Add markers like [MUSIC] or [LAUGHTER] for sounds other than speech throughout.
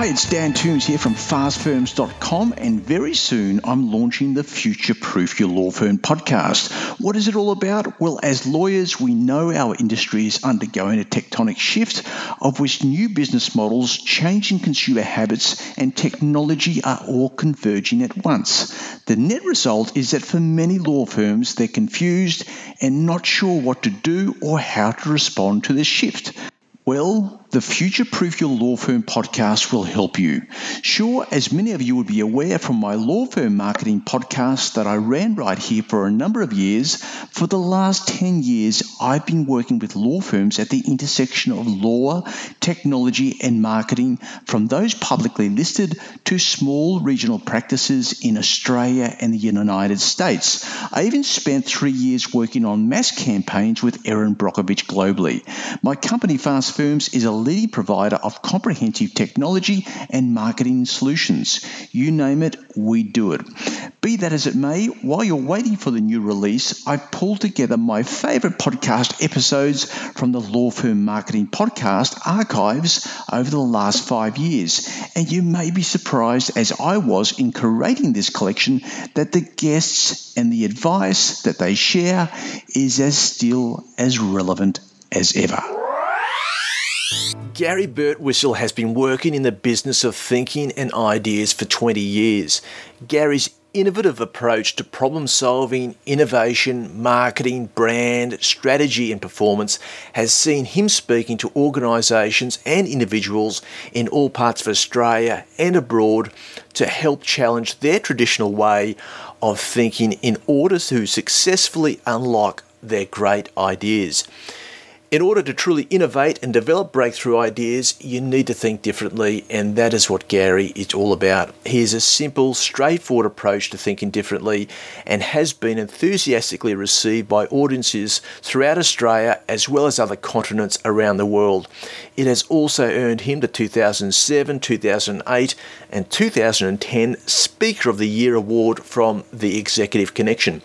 Hi, it's Dan Toombs here from fastfirms.com, and very soon I'm launching the Future Proof Your Law Firm podcast. What is it all about? Well, as lawyers, we know our industry is undergoing a tectonic shift, of which new business models, changing consumer habits, and technology are all converging at once. The net result is that for many law firms, they're confused and not sure what to do or how to respond to the shift. Well, the Future Proof Your Law Firm podcast will help you. Sure, as many of you would be aware from my law firm marketing podcast that I ran right here for a number of years, for the last 10 years, I've been working with law firms at the intersection of law, technology, and marketing, from those publicly listed to small regional practices in Australia and the United States. I even spent three years working on mass campaigns with Erin Brockovich globally. My company, Fast Firms, is a leading provider of comprehensive technology and marketing solutions. You name it, we do it. Be that as it may, while you're waiting for the new release, I've pulled together my favorite podcast episodes from the Law Firm Marketing Podcast archives over the last five years. And you may be surprised, as I was in curating this collection, that the guests and the advice that they share is as still as relevant as ever. Gary Bertwistle has been working in the business of thinking and ideas for 20 years. Gary's innovative approach to problem solving, innovation, marketing, brand, strategy, and performance has seen him speaking to organisations and individuals in all parts of Australia and abroad to help challenge their traditional way of thinking in order to successfully unlock their great ideas. In order to truly innovate and develop breakthrough ideas, you need to think differently, and that is what Gary is all about. He has a simple, straightforward approach to thinking differently and has been enthusiastically received by audiences throughout Australia as well as other continents around the world. It has also earned him the 2007, 2008, and 2010 Speaker of the Year award from the Executive Connection.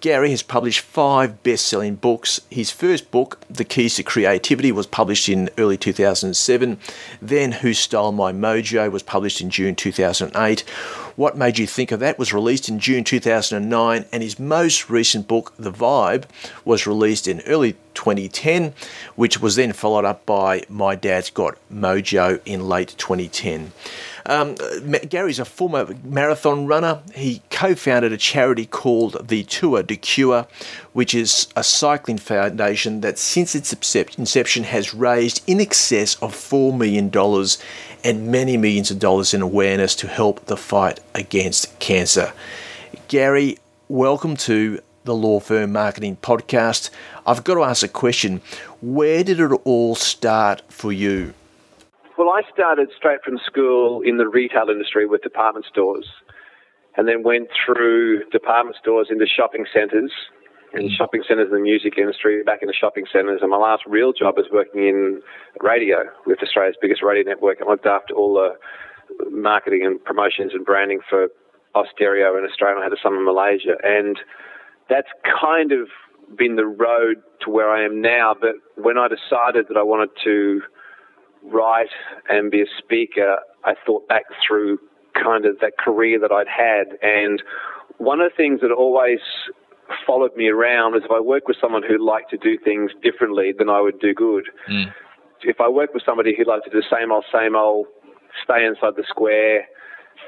Gary has published five best selling books. His first book, The Keys to Creativity, was published in early 2007. Then, Who Stole My Mojo was published in June 2008. What Made You Think of That was released in June 2009. And his most recent book, The Vibe, was released in early 2010, which was then followed up by My Dad's Got Mojo in late 2010. Um, Gary's a former marathon runner. He co founded a charity called the Tour de Cure, which is a cycling foundation that since its inception has raised in excess of $4 million and many millions of dollars in awareness to help the fight against cancer. Gary, welcome to the Law Firm Marketing Podcast. I've got to ask a question. Where did it all start for you? Well, I started straight from school in the retail industry with department stores and then went through department stores into shopping centres and mm. shopping centres in the music industry, back into shopping centres. And my last real job was working in radio with Australia's biggest radio network. I looked after all the marketing and promotions and branding for Austereo in Australia. I had a summer in Malaysia. And that's kind of been the road to where I am now. But when I decided that I wanted to write and be a speaker, I thought back through kind of that career that I'd had. And one of the things that always followed me around is if I work with someone who liked to do things differently, then I would do good. Mm. If I work with somebody who liked to do the same old, same old, stay inside the square,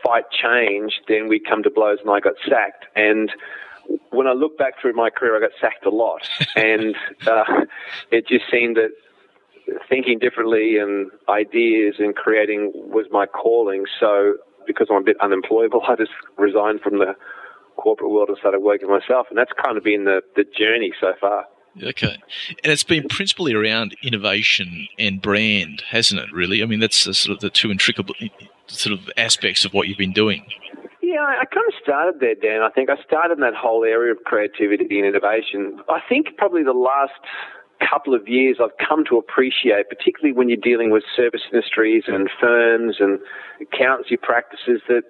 fight change, then we come to blows and I got sacked. And when I look back through my career, I got sacked a lot. [LAUGHS] and uh, it just seemed that thinking differently and ideas and creating was my calling. So because I'm a bit unemployable, [LAUGHS] I just resigned from the corporate world and started working myself. And that's kind of been the, the journey so far. Okay. And it's been principally around innovation and brand, hasn't it, really? I mean, that's the, sort of the two intricate sort of aspects of what you've been doing. Yeah, I kind of started there, Dan. I think I started in that whole area of creativity and innovation. I think probably the last couple of years I've come to appreciate, particularly when you're dealing with service industries and firms and accountancy practices, that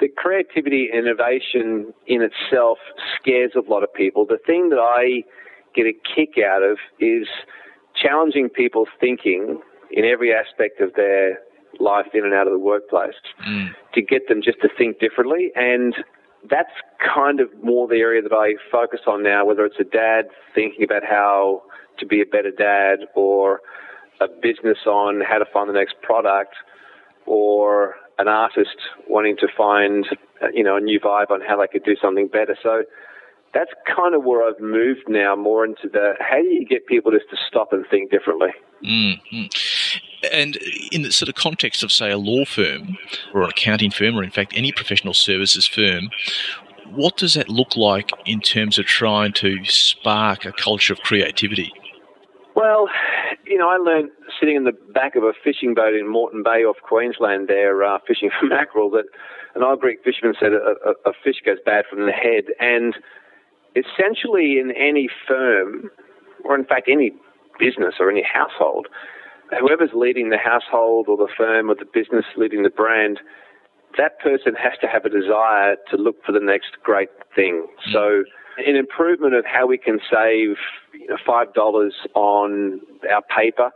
the creativity and innovation in itself scares a lot of people. The thing that I get a kick out of is challenging people's thinking in every aspect of their life in and out of the workplace mm. to get them just to think differently. And that's kind of more the area that I focus on now, whether it's a dad thinking about how to be a better dad or a business on how to find the next product or an artist wanting to find, you know, a new vibe on how they could do something better. So that's kind of where I've moved now more into the how do you get people just to stop and think differently? Mm-hmm. And in the sort of context of, say, a law firm or an accounting firm, or in fact any professional services firm, what does that look like in terms of trying to spark a culture of creativity? Well, you know, I learned sitting in the back of a fishing boat in Moreton Bay off Queensland there, uh, fishing for [LAUGHS] mackerel, that an old Greek fisherman said a, a, a fish goes bad from the head. And essentially in any firm, or in fact any business or any household, whoever's leading the household or the firm or the business leading the brand, that person has to have a desire to look for the next great thing. Mm. So, an improvement of how we can save you know, $5 on our paper,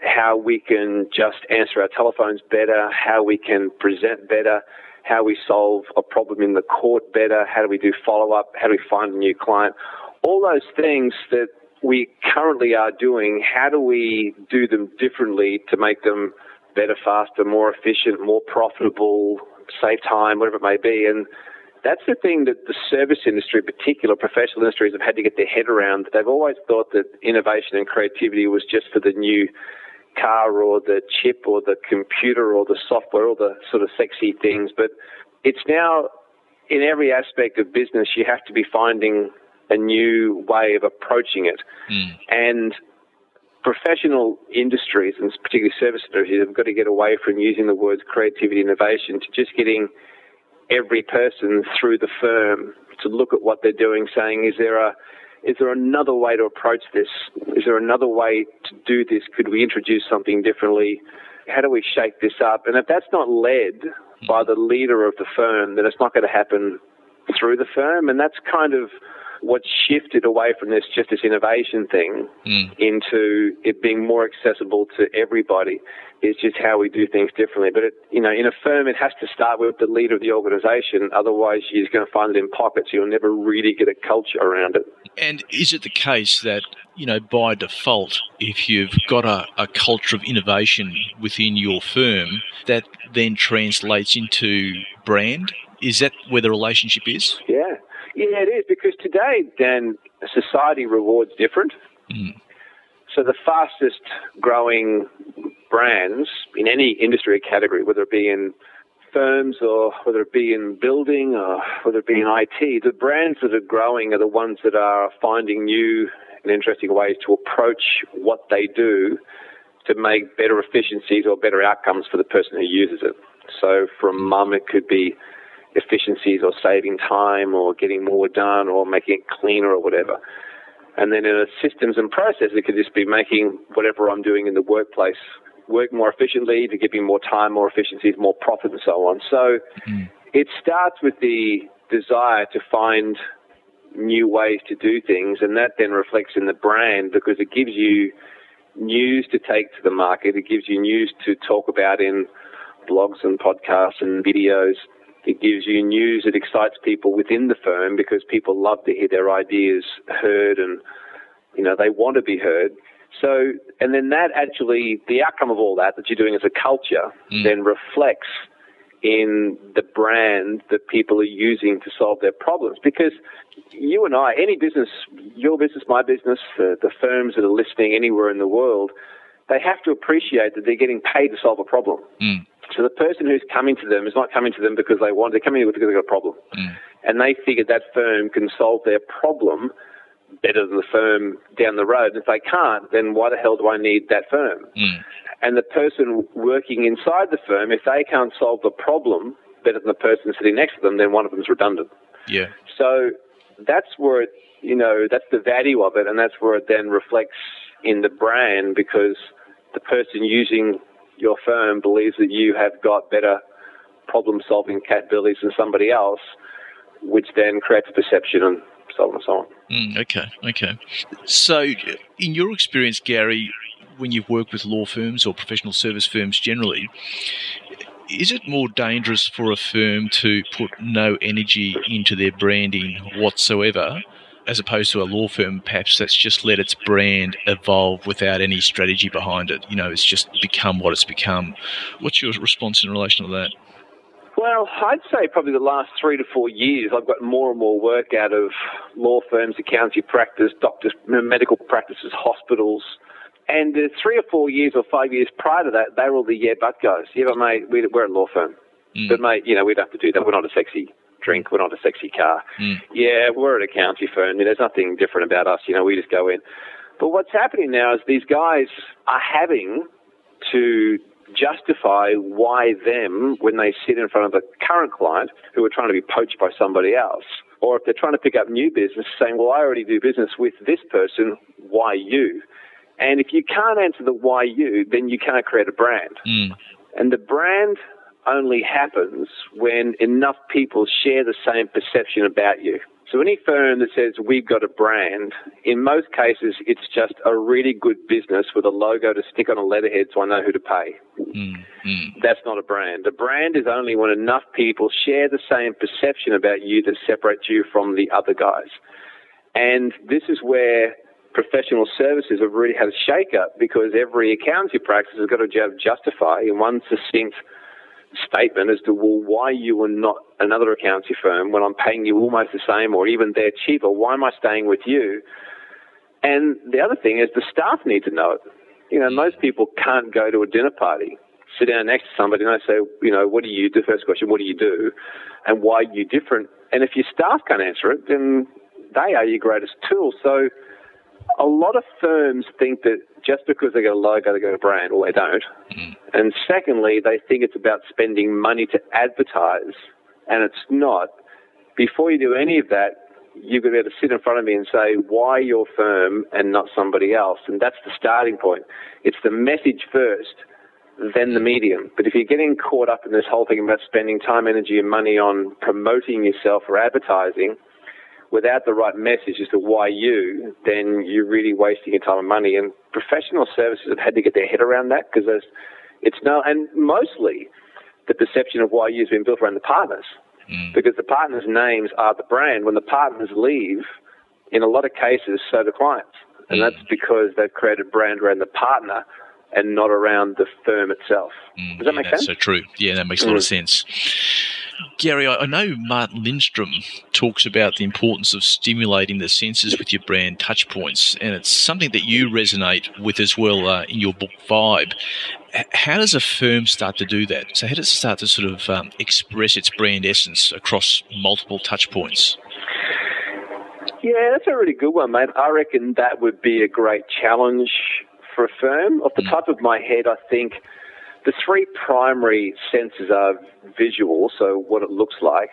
how we can just answer our telephones better, how we can present better, how we solve a problem in the court better, how do we do follow up, how do we find a new client, all those things that we currently are doing, how do we do them differently to make them better, faster, more efficient, more profitable, save time, whatever it may be. And that's the thing that the service industry, in particular professional industries, have had to get their head around. They've always thought that innovation and creativity was just for the new car or the chip or the computer or the software, all the sort of sexy things. But it's now in every aspect of business, you have to be finding a new way of approaching it. Mm. And professional industries, and particularly service industries, have got to get away from using the words creativity, innovation to just getting every person through the firm to look at what they're doing, saying, is there a is there another way to approach this? Is there another way to do this? Could we introduce something differently? How do we shake this up? And if that's not led by the leader of the firm, then it's not going to happen through the firm. And that's kind of what shifted away from this just this innovation thing mm. into it being more accessible to everybody is just how we do things differently. But it, you know, in a firm, it has to start with the leader of the organisation. Otherwise, you're just going to find it in pockets. You'll never really get a culture around it. And is it the case that you know, by default, if you've got a, a culture of innovation within your firm, that then translates into brand? Is that where the relationship is? Yeah, yeah, it is because today, Dan, society rewards different. Mm. So the fastest growing brands in any industry or category, whether it be in firms or whether it be in building or whether it be in IT, the brands that are growing are the ones that are finding new and interesting ways to approach what they do to make better efficiencies or better outcomes for the person who uses it. So from mum, it could be efficiencies or saving time or getting more done or making it cleaner or whatever. And then in a systems and process, it could just be making whatever I'm doing in the workplace work more efficiently to give me more time, more efficiencies, more profit, and so on. So mm. it starts with the desire to find new ways to do things, and that then reflects in the brand because it gives you news to take to the market. It gives you news to talk about in blogs and podcasts and videos. It gives you news that excites people within the firm because people love to hear their ideas heard and, you know, they want to be heard. So, and then that actually, the outcome of all that that you're doing as a culture mm. then reflects in the brand that people are using to solve their problems. Because you and I, any business, your business, my business, the, the firms that are listening anywhere in the world, they have to appreciate that they're getting paid to solve a problem. Mm. So the person who's coming to them is not coming to them because they want, they're coming here because they've got a problem. Mm. And they figured that firm can solve their problem better than the firm down the road. And if they can't, then why the hell do I need that firm? Mm. And the person working inside the firm, if they can't solve the problem better than the person sitting next to them, then one of them is redundant. Yeah. So that's where it, you know, that's the value of it, and that's where it then reflects in the brand because the person using your firm believes that you have got better problem solving capabilities than somebody else, which then creates perception and so on and so on. Mm, okay, okay. So, in your experience, Gary, when you've worked with law firms or professional service firms generally, is it more dangerous for a firm to put no energy into their branding whatsoever, as opposed to a law firm perhaps that's just let its brand evolve without any strategy behind it? You know, it's just become what it's become. What's your response in relation to that? Well, I'd say probably the last three to four years, I've got more and more work out of law firms, accounting practice, doctors, medical practices, hospitals. And the three or four years or five years prior to that, they were all the yeah, but guys. Yeah, but mate, we're a law firm. Mm. But mate, you know, we'd have to do that. We're not a sexy drink. We're not a sexy car. Mm. Yeah, we're an accounting firm. There's nothing different about us. You know, we just go in. But what's happening now is these guys are having to justify why them when they sit in front of a current client who are trying to be poached by somebody else. Or if they're trying to pick up new business, saying, well, I already do business with this person, why you? And if you can't answer the why you, then you can't create a brand. Mm. And the brand only happens when enough people share the same perception about you. So any firm that says we've got a brand, in most cases, it's just a really good business with a logo to stick on a letterhead so I know who to pay. Mm-hmm. That's not a brand. A brand is only when enough people share the same perception about you that separates you from the other guys. And this is where professional services have really had a shake up because every accounting practice has got to justify in one succinct statement as to well why you are not another accountancy firm when I'm paying you almost the same or even they're cheaper. Why am I staying with you? And the other thing is the staff need to know it. You know, most people can't go to a dinner party, sit down next to somebody and I say, you know, what do you do? First question, what do you do? And why are you different? And if your staff can't answer it, then they are your greatest tool. So a lot of firms think that just because they got a logo, they got a brand. Well, they don't. Mm. And secondly, they think it's about spending money to advertise, and it's not. Before you do any of that, you've got to be able to sit in front of me and say why your firm and not somebody else. And that's the starting point. It's the message first, then the medium. But if you're getting caught up in this whole thing about spending time, energy, and money on promoting yourself or advertising, without the right message as to why you, then you're really wasting your time and money. And professional services have had to get their head around that because it's no, and mostly the perception of why you's been built around the partners. Mm. Because the partners' names are the brand. When the partners leave, in a lot of cases, so do clients. And mm. that's because they've created brand around the partner and not around the firm itself. Mm, Does that yeah, make sense? so true. Yeah, that makes a lot of mm. sense. Gary, I know Martin Lindstrom talks about the importance of stimulating the senses with your brand touchpoints, and it's something that you resonate with as well uh, in your book Vibe. How does a firm start to do that? So, how does it start to sort of um, express its brand essence across multiple touchpoints? Yeah, that's a really good one, mate. I reckon that would be a great challenge for a firm. Off the mm. top of my head, I think the three primary senses are visual, so what it looks like.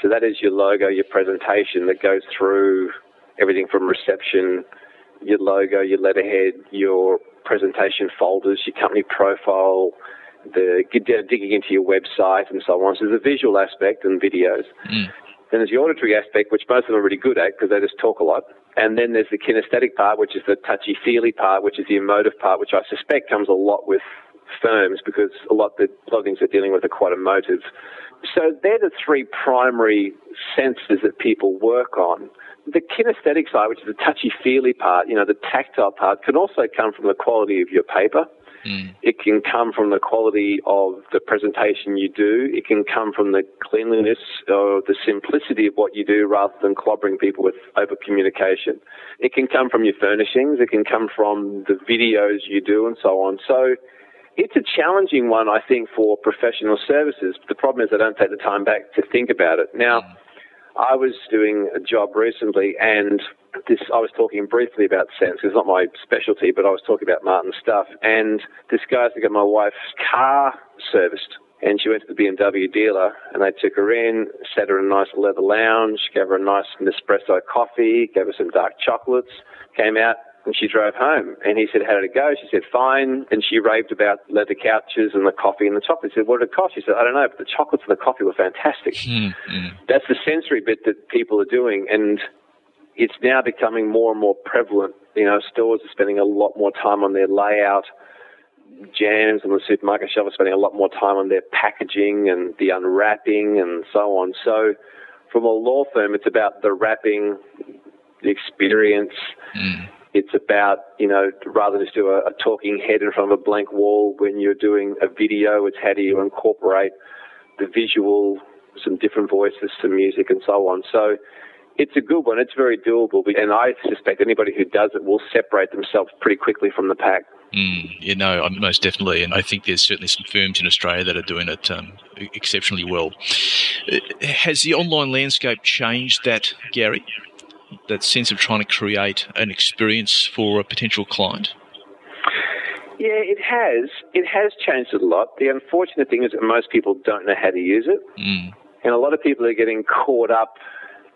So that is your logo, your presentation that goes through everything from reception, your logo, your letterhead, your presentation folders, your company profile, the digging into your website and so on. So there's a visual aspect and videos. Mm. Then there's the auditory aspect, which most of them are really good at because they just talk a lot. And then there's the kinesthetic part, which is the touchy feely part, which is the emotive part, which I suspect comes a lot with firms because a lot, of the, a things they're dealing with are quite emotive. So they're the three primary senses that people work on. The kinesthetic side, which is the touchy feely part, you know, the tactile part, can also come from the quality of your paper. Mm. It can come from the quality of the presentation you do. It can come from the cleanliness or the simplicity of what you do rather than clobbering people with over communication. It can come from your furnishings. It can come from the videos you do and so on. So it's a challenging one, I think, for professional services. The problem is I don't take the time back to think about it. Now, mm. I was doing a job recently and this, I was talking briefly about sense. It's not my specialty, but I was talking about Martin's stuff. And this guy's got my wife's car serviced. And she went to the BMW dealer and they took her in, sat her in a nice leather lounge, gave her a nice Nespresso coffee, gave her some dark chocolates, came out, and she drove home. And he said, How did it go? She said, Fine. And she raved about leather couches and the coffee and the chocolate. He said, What did it cost? She said, I don't know, but the chocolates and the coffee were fantastic. Mm-hmm. That's the sensory bit that people are doing. And it's now becoming more and more prevalent. You know, stores are spending a lot more time on their layout. Jams on the supermarket shelf are spending a lot more time on their packaging and the unwrapping and so on. So, from a law firm, it's about the wrapping, the experience. Mm. It's about, you know, rather than just do a, a talking head in front of a blank wall when you're doing a video, it's how do you incorporate the visual, some different voices, some music, and so on. So it's a good one. It's very doable, and I suspect anybody who does it will separate themselves pretty quickly from the pack. Mm, you know, most definitely, and I think there's certainly some firms in Australia that are doing it um, exceptionally well. Uh, has the online landscape changed that, Gary? That sense of trying to create an experience for a potential client? Yeah, it has. It has changed a lot. The unfortunate thing is that most people don't know how to use it. Mm. And a lot of people are getting caught up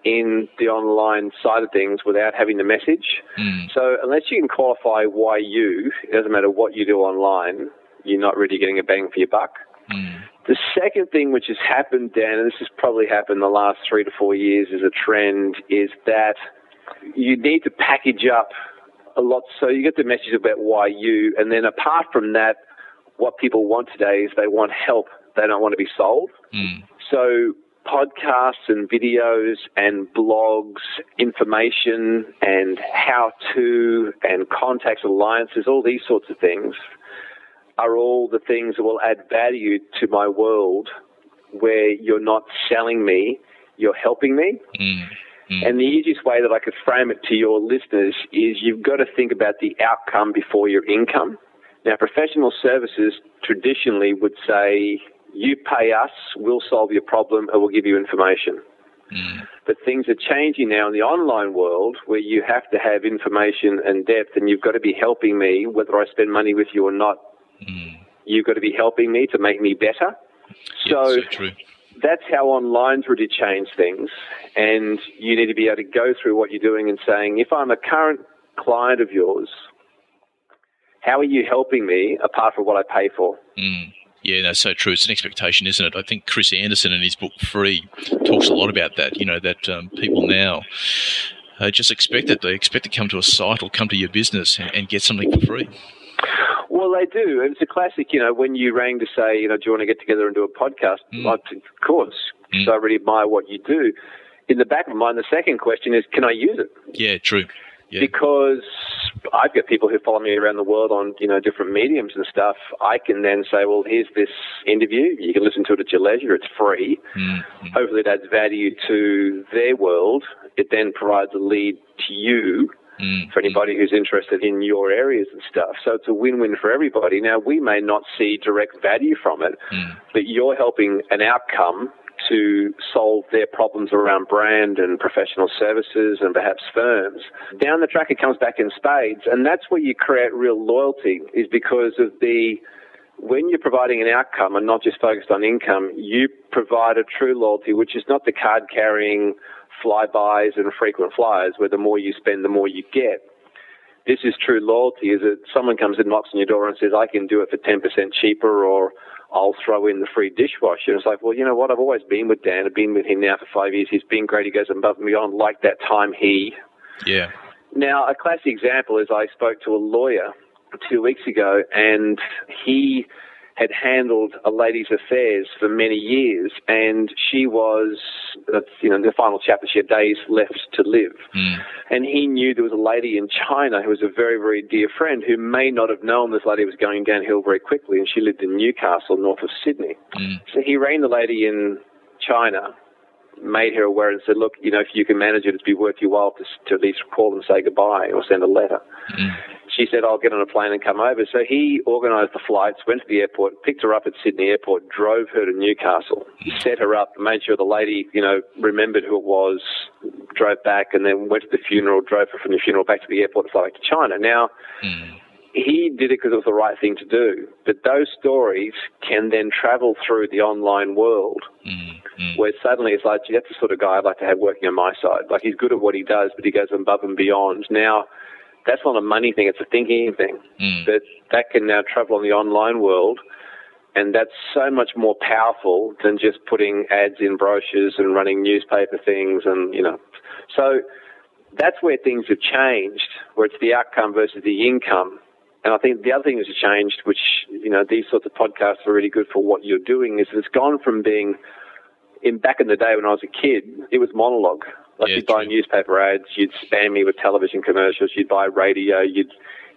in the online side of things without having the message. Mm. So unless you can qualify why you, it doesn't matter what you do online, you're not really getting a bang for your buck. Mm. The second thing which has happened, Dan, and this has probably happened the last three to four years as a trend, is that you need to package up a lot. So you get the message about why you, and then apart from that, what people want today is they want help. They don't want to be sold. Mm. So podcasts and videos and blogs, information and how to and contacts, alliances, all these sorts of things are all the things that will add value to my world where you're not selling me, you're helping me. Mm. Mm. And the easiest way that I could frame it to your listeners is you've got to think about the outcome before your income. Now, professional services traditionally would say, you pay us, we'll solve your problem, and we'll give you information. Mm. But things are changing now in the online world where you have to have information and depth, and you've got to be helping me, whether I spend money with you or not. Mm. You've got to be helping me to make me better. so, so that's how online's really changed things. And you need to be able to go through what you're doing and saying, if I'm a current client of yours, how are you helping me apart from what I pay for? Mm. Yeah, that's so true. It's an expectation, isn't it? I think Chris Anderson in his book Free talks a lot about that. You know, that um, people now uh, just expect it. They expect to come to a site or come to your business and, and get something for free. Well, they do. It's a classic, you know, when you rang to say, you know, do you want to get together and do a podcast? Mm. of course, because mm. I really admire what you do. In the back of my mind, the second question is, can I use it? Yeah, true. Yeah. Because I've got people who follow me around the world on, you know, different mediums and stuff. I can then say, well, here's this interview. You can listen to it at your leisure. It's free. Mm-hmm. Hopefully it adds value to their world. It then provides a lead to you mm. for anybody who's interested in your areas and stuff. So it's a win-win for everybody. Now we may not see direct value from it, mm. but you're helping an outcome to solve their problems around brand and professional services and perhaps firms. Down the track, it comes back in spades, and that's where you create real loyalty. Is because of the when you're providing an outcome and not just focused on income, you provide a true loyalty, which is not the card carrying Flybuys and frequent flyers where the more you spend, the more you get. This is true loyalty, is that someone comes and knocks on your door and says, I can do it for 10% cheaper or I'll throw in the free dishwasher. And it's like, well, you know what? I've always been with Dan. I've been with him now for five years. He's been great. He goes above and beyond like that time he. Yeah. Now, a classic example is I spoke to a lawyer two weeks ago and he had handled a lady's affairs for many years, and she was, you know, in the final chapter, she had days left to live. Mm. And he knew there was a lady in China who was a very, very dear friend who may not have known this lady was going downhill very quickly, and she lived in Newcastle, north of Sydney. Mm. So he rang the lady in China made her aware and said, look, you know, if you can manage it, it'd be worth your while to, to at least call and say goodbye or send a letter. Mm she said, I'll get on a plane and come over. So he organised the flights, went to the airport, picked her up at Sydney Airport, drove her to Newcastle, set her up, made sure the lady, you know, remembered who it was, drove back, and then went to the funeral, drove her from the funeral back to the airport and fly back to China. Now, mm. he did it because it was the right thing to do. But those stories can then travel through the online world mm. Mm. where suddenly it's like, that's the sort of guy I'd like to have working on my side. Like he's good at what he does, but he goes above and beyond. Now, that's not a money thing, it's a thinking thing. Mm. That that can now travel in the online world and that's so much more powerful than just putting ads in brochures and running newspaper things and you know so that's where things have changed, where it's the outcome versus the income. And I think the other thing that's changed, which, you know, these sorts of podcasts are really good for what you're doing, is it's gone from being, in back in the day when I was a kid, it was monologue. Like Yeah, you'd buy true. newspaper ads, you'd spam me with television commercials, you'd buy radio, you'd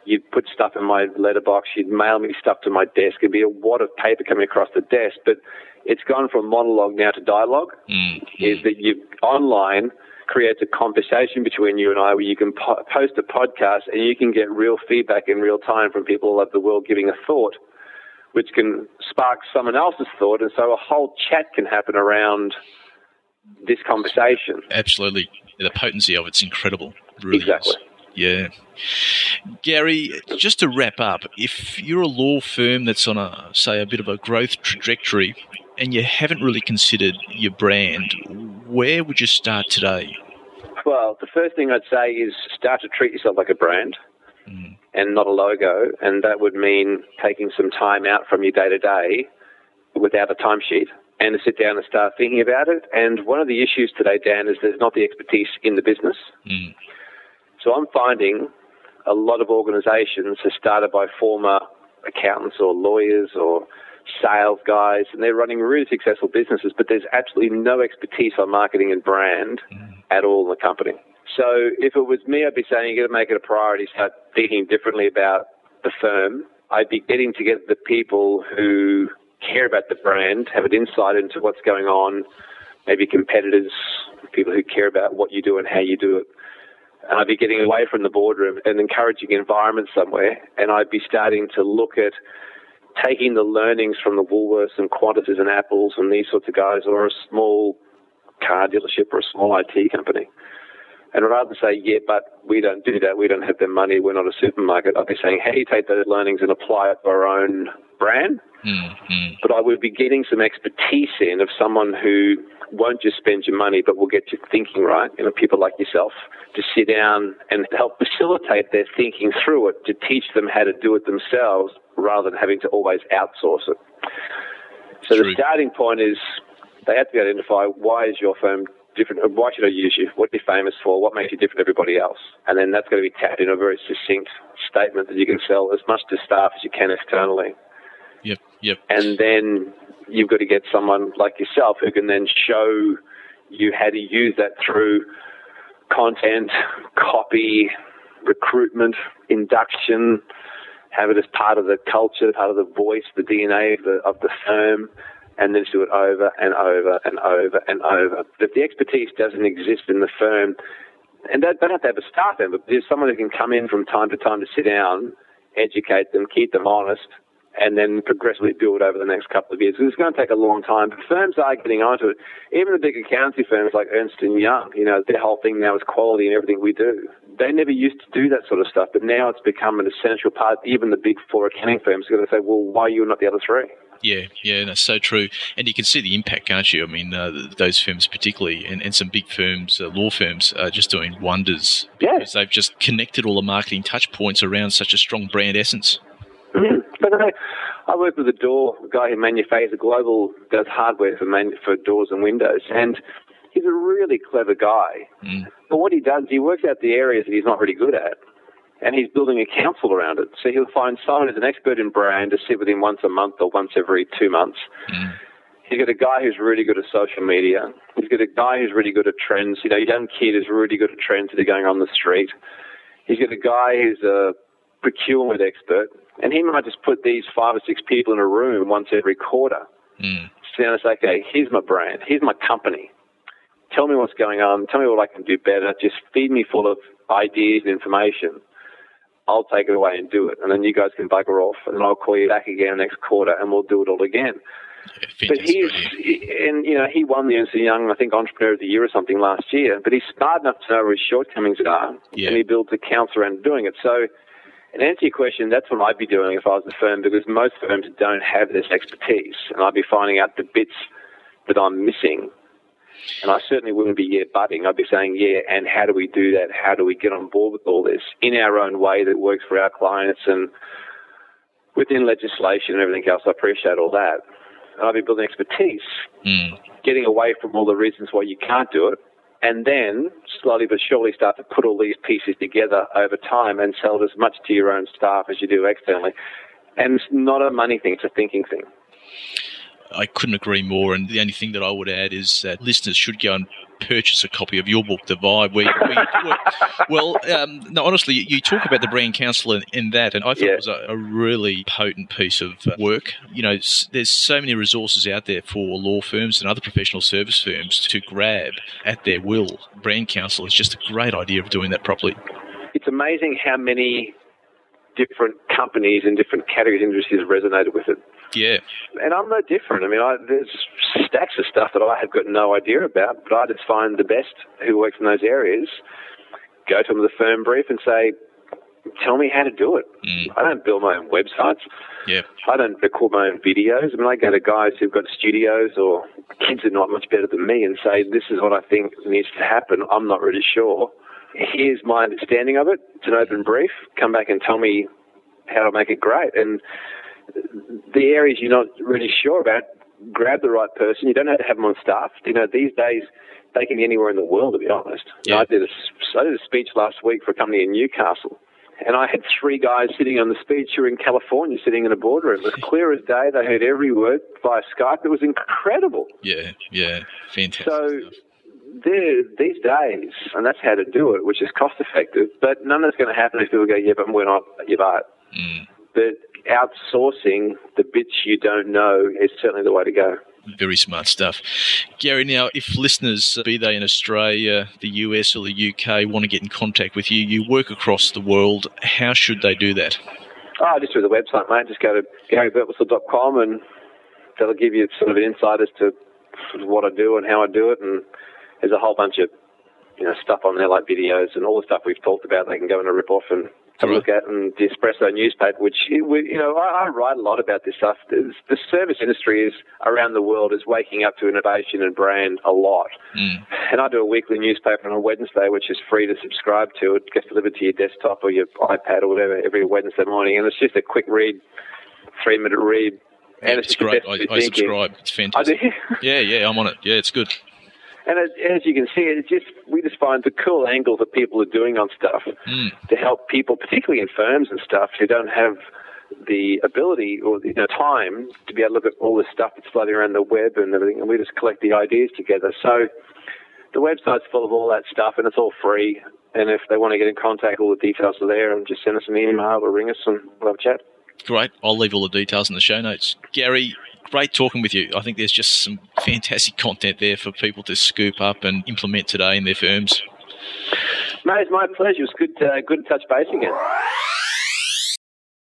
you'd put stuff in my letterbox, you'd mail me stuff to my desk. It'd be a wad of paper coming across the desk, but it's gone from monologue now to dialogue. Mm, Is that you online creates a conversation between you and I where you can po- post a podcast and you can get real feedback in real time from people all over the world giving a thought, which can spark someone else's thought, and so a whole chat can happen around this conversation. absolutely. The potency of it's incredible. Really is. Exactly. Yeah. Gary, just to wrap up, if you're a law firm that's on a, say, a bit of a growth trajectory and you haven't really considered your brand, where would you start today? Well, the first thing I'd say is start to treat yourself like a brand hmm. and not a logo. And that would mean taking some time out from your day to day without a timesheet and to sit down and start thinking about it. And one of the issues today, Dan, is there's not the expertise in the business. Mm. So I'm finding a lot of organizations are started by former accountants or lawyers or sales guys, and they're running really successful businesses, but there's absolutely no expertise on marketing and brand at all in the company. So if it was me, I'd be saying you've got to make it a priority, start thinking differently about the firm. I'd be getting together the people who care about the brand, have an insight into what's going on, maybe competitors, people who care about what you do and how you do it and I'd be getting away from the boardroom and encouraging environment somewhere. And I'd be starting to look at taking the learnings from the Woolworths and Qantas and Apples and these sorts of guys, or a small car dealership or a small IT company. And rather than say, yeah, but we don't do that, we don't have the money, we're not a supermarket, I'd be saying, how do you take those learnings and apply it to our own brand? Mm, mm. but I would be getting some expertise in of someone who won't just spend your money, but will get you thinking right. You know, people like yourself to sit down and help facilitate their thinking through it, to teach them how to do it themselves rather than having to always outsource it. So True. the starting point is they have to identify why is your firm different, why should I use you? What are you famous for? What makes you different to everybody else? And then that's going to be tapped in a very succinct statement that you can sell as much to staff as you can externally Yep, yep. and then you've got to get someone like yourself who can then show you how to use that through content, copy, recruitment, induction, have it as part of the culture, part of the voice, the DNA of the, of the firm, and then do it over and over and over and over. But if the expertise doesn't exist in the firm, and they don't have to have a staff member, but there's someone who can come in from time to time to sit down, educate them, keep them honest, and then progressively build over the next couple of years. It's going to take a long time, but firms are getting onto it. Even the big accounting firms like Ernst and Young, you know, their whole thing now is quality in everything we do. They never used to do that sort of stuff, but now it's become an essential part. Even the big four accounting firms are going to say, "Well, why are you not the other three? Yeah, yeah, that's so true. And you can see the impact, can't you? I mean, uh, those firms particularly, and, and some big firms, uh, law firms, are just doing wonders Yeah. because they've just connected all the marketing touch points around such a strong brand essence. But I, I work with a door a guy who manufactures a global does hardware for man, for doors and windows, and he's a really clever guy. Mm. But what he does, he works out the areas that he's not really good at, and he's building a council around it. So he'll find someone who's an expert in brand to sit with him once a month or once every two months. Mm. He's got a guy who's really good at social media. He's got a guy who's really good at trends. You know, a young kid who's really good at trends that are going on the street. He's got a guy who's a procurement expert, and he might just put these five or six people in a room once every quarter. Mm. Sit down and say, okay, here's my brand, here's my company. Tell me what's going on. Tell me what I can do better. Just feed me full of ideas and information. I'll take it away and do it, and then you guys can bugger off, and I'll call you back again next quarter, and we'll do it all again. Yeah, But he's, he- and you know, he won the Ernst Young, I think, Entrepreneur of the Year or something last year. But he's smart enough to know where his shortcomings are, Yeah. and he builds accounts around doing it. So, in answer to your question, that's what I'd be doing if I was a firm, because most firms don't have this expertise, and I'd be finding out the bits that I'm missing. And I certainly wouldn't be yeah butting. I'd be saying yeah, and how do we do that? How do we get on board with all this in our own way that works for our clients and within legislation and everything else? I appreciate all that. And I'd be building expertise Mm. getting away from all the reasons why you can't do it and then slowly but surely start to put all these pieces together over time and sell it as much to your own staff as you do externally. And it's not a money thing, it's a thinking thing. I couldn't agree more. And the only thing that I would add is that listeners should go and purchase a copy of your book, The Vibe. Where, where, well, um, no, honestly, you talk about the brand council in, in that, and I thought yeah. it was a, a, really potent piece of uh, work. You know, there's so many resources out there for law firms and other professional service firms to grab at their will. Brand council is just a great idea of doing that properly. It's amazing how many different companies in different categories and industries have resonated with it. Yeah. And I'm no different. I mean, I, there's stacks of stuff that I have got no idea about, but I just find the best who works in those areas, go to them with a firm brief and say, tell me how to do it. Mm. I don't build my own websites. Yeah. I don't record my own videos. I mean, I go to guys who've got studios or kids are not much better than me and say, this is what I think needs to happen. I'm not really sure. Here's my understanding of it. It's an open brief. Come back and tell me how to make it great. And the areas you're not really sure about, grab the right person. You don't have to have them on staff. You know, these days they can be anywhere in the world. To be honest, yeah. I did a I did a speech last week for a company in Newcastle, and I had three guys sitting on the speech who were in California, sitting in a boardroom. It was [LAUGHS] clear as day. They heard every word via Skype. It was incredible. Yeah, yeah, fantastic. So. These days, and that's how to do it, which is cost effective, but none of that's going to happen if people go, yeah, but we're not, you're right. Mm. But outsourcing the bits you don't know is certainly the way to go. Very smart stuff. Gary, now, if listeners, uh, be they in Australia, the US, or the UK, want to get in contact with you, you work across the world, how should they do that? Oh, just through the website, mate. Just go to garybertwistle.com and that'll give you sort of an insight as to what I do and how I do it. And there's a whole bunch of you know stuff on there like videos and all the stuff we've talked about. They can go and rip off and a look at, and the Espresso newspaper, which you know I, I write a lot about this stuff. The service industry is around the world is waking up to innovation and brand a lot, mm. and I do a weekly newspaper on a Wednesday, which is free to subscribe to. It gets delivered to your desktop or your iPad or whatever every Wednesday morning, and it's just a quick read, three minute read. And it's, it's great. I, I subscribe. It's fantastic. yeah, yeah, I'm on it. Yeah, it's good. And as, as, you can see, it's just we just find the cool angles that people are doing on stuff mm. to help people, particularly in firms and stuff, who don't have the ability or the you know, time to be able to look at all the stuff that's floating around the web and everything, and we just collect the ideas together. So the website's full of all that stuff, and it's all free. And if they want to get in contact, all the details are there, and just send us an email or ring us, and we'll have a chat. Great. I'll leave all the details in the show notes. Gary, great talking with you. I think there's just some fantastic content there for people to scoop up and implement today in their firms. Mate, it's my pleasure. It's good, uh, good to touch base again.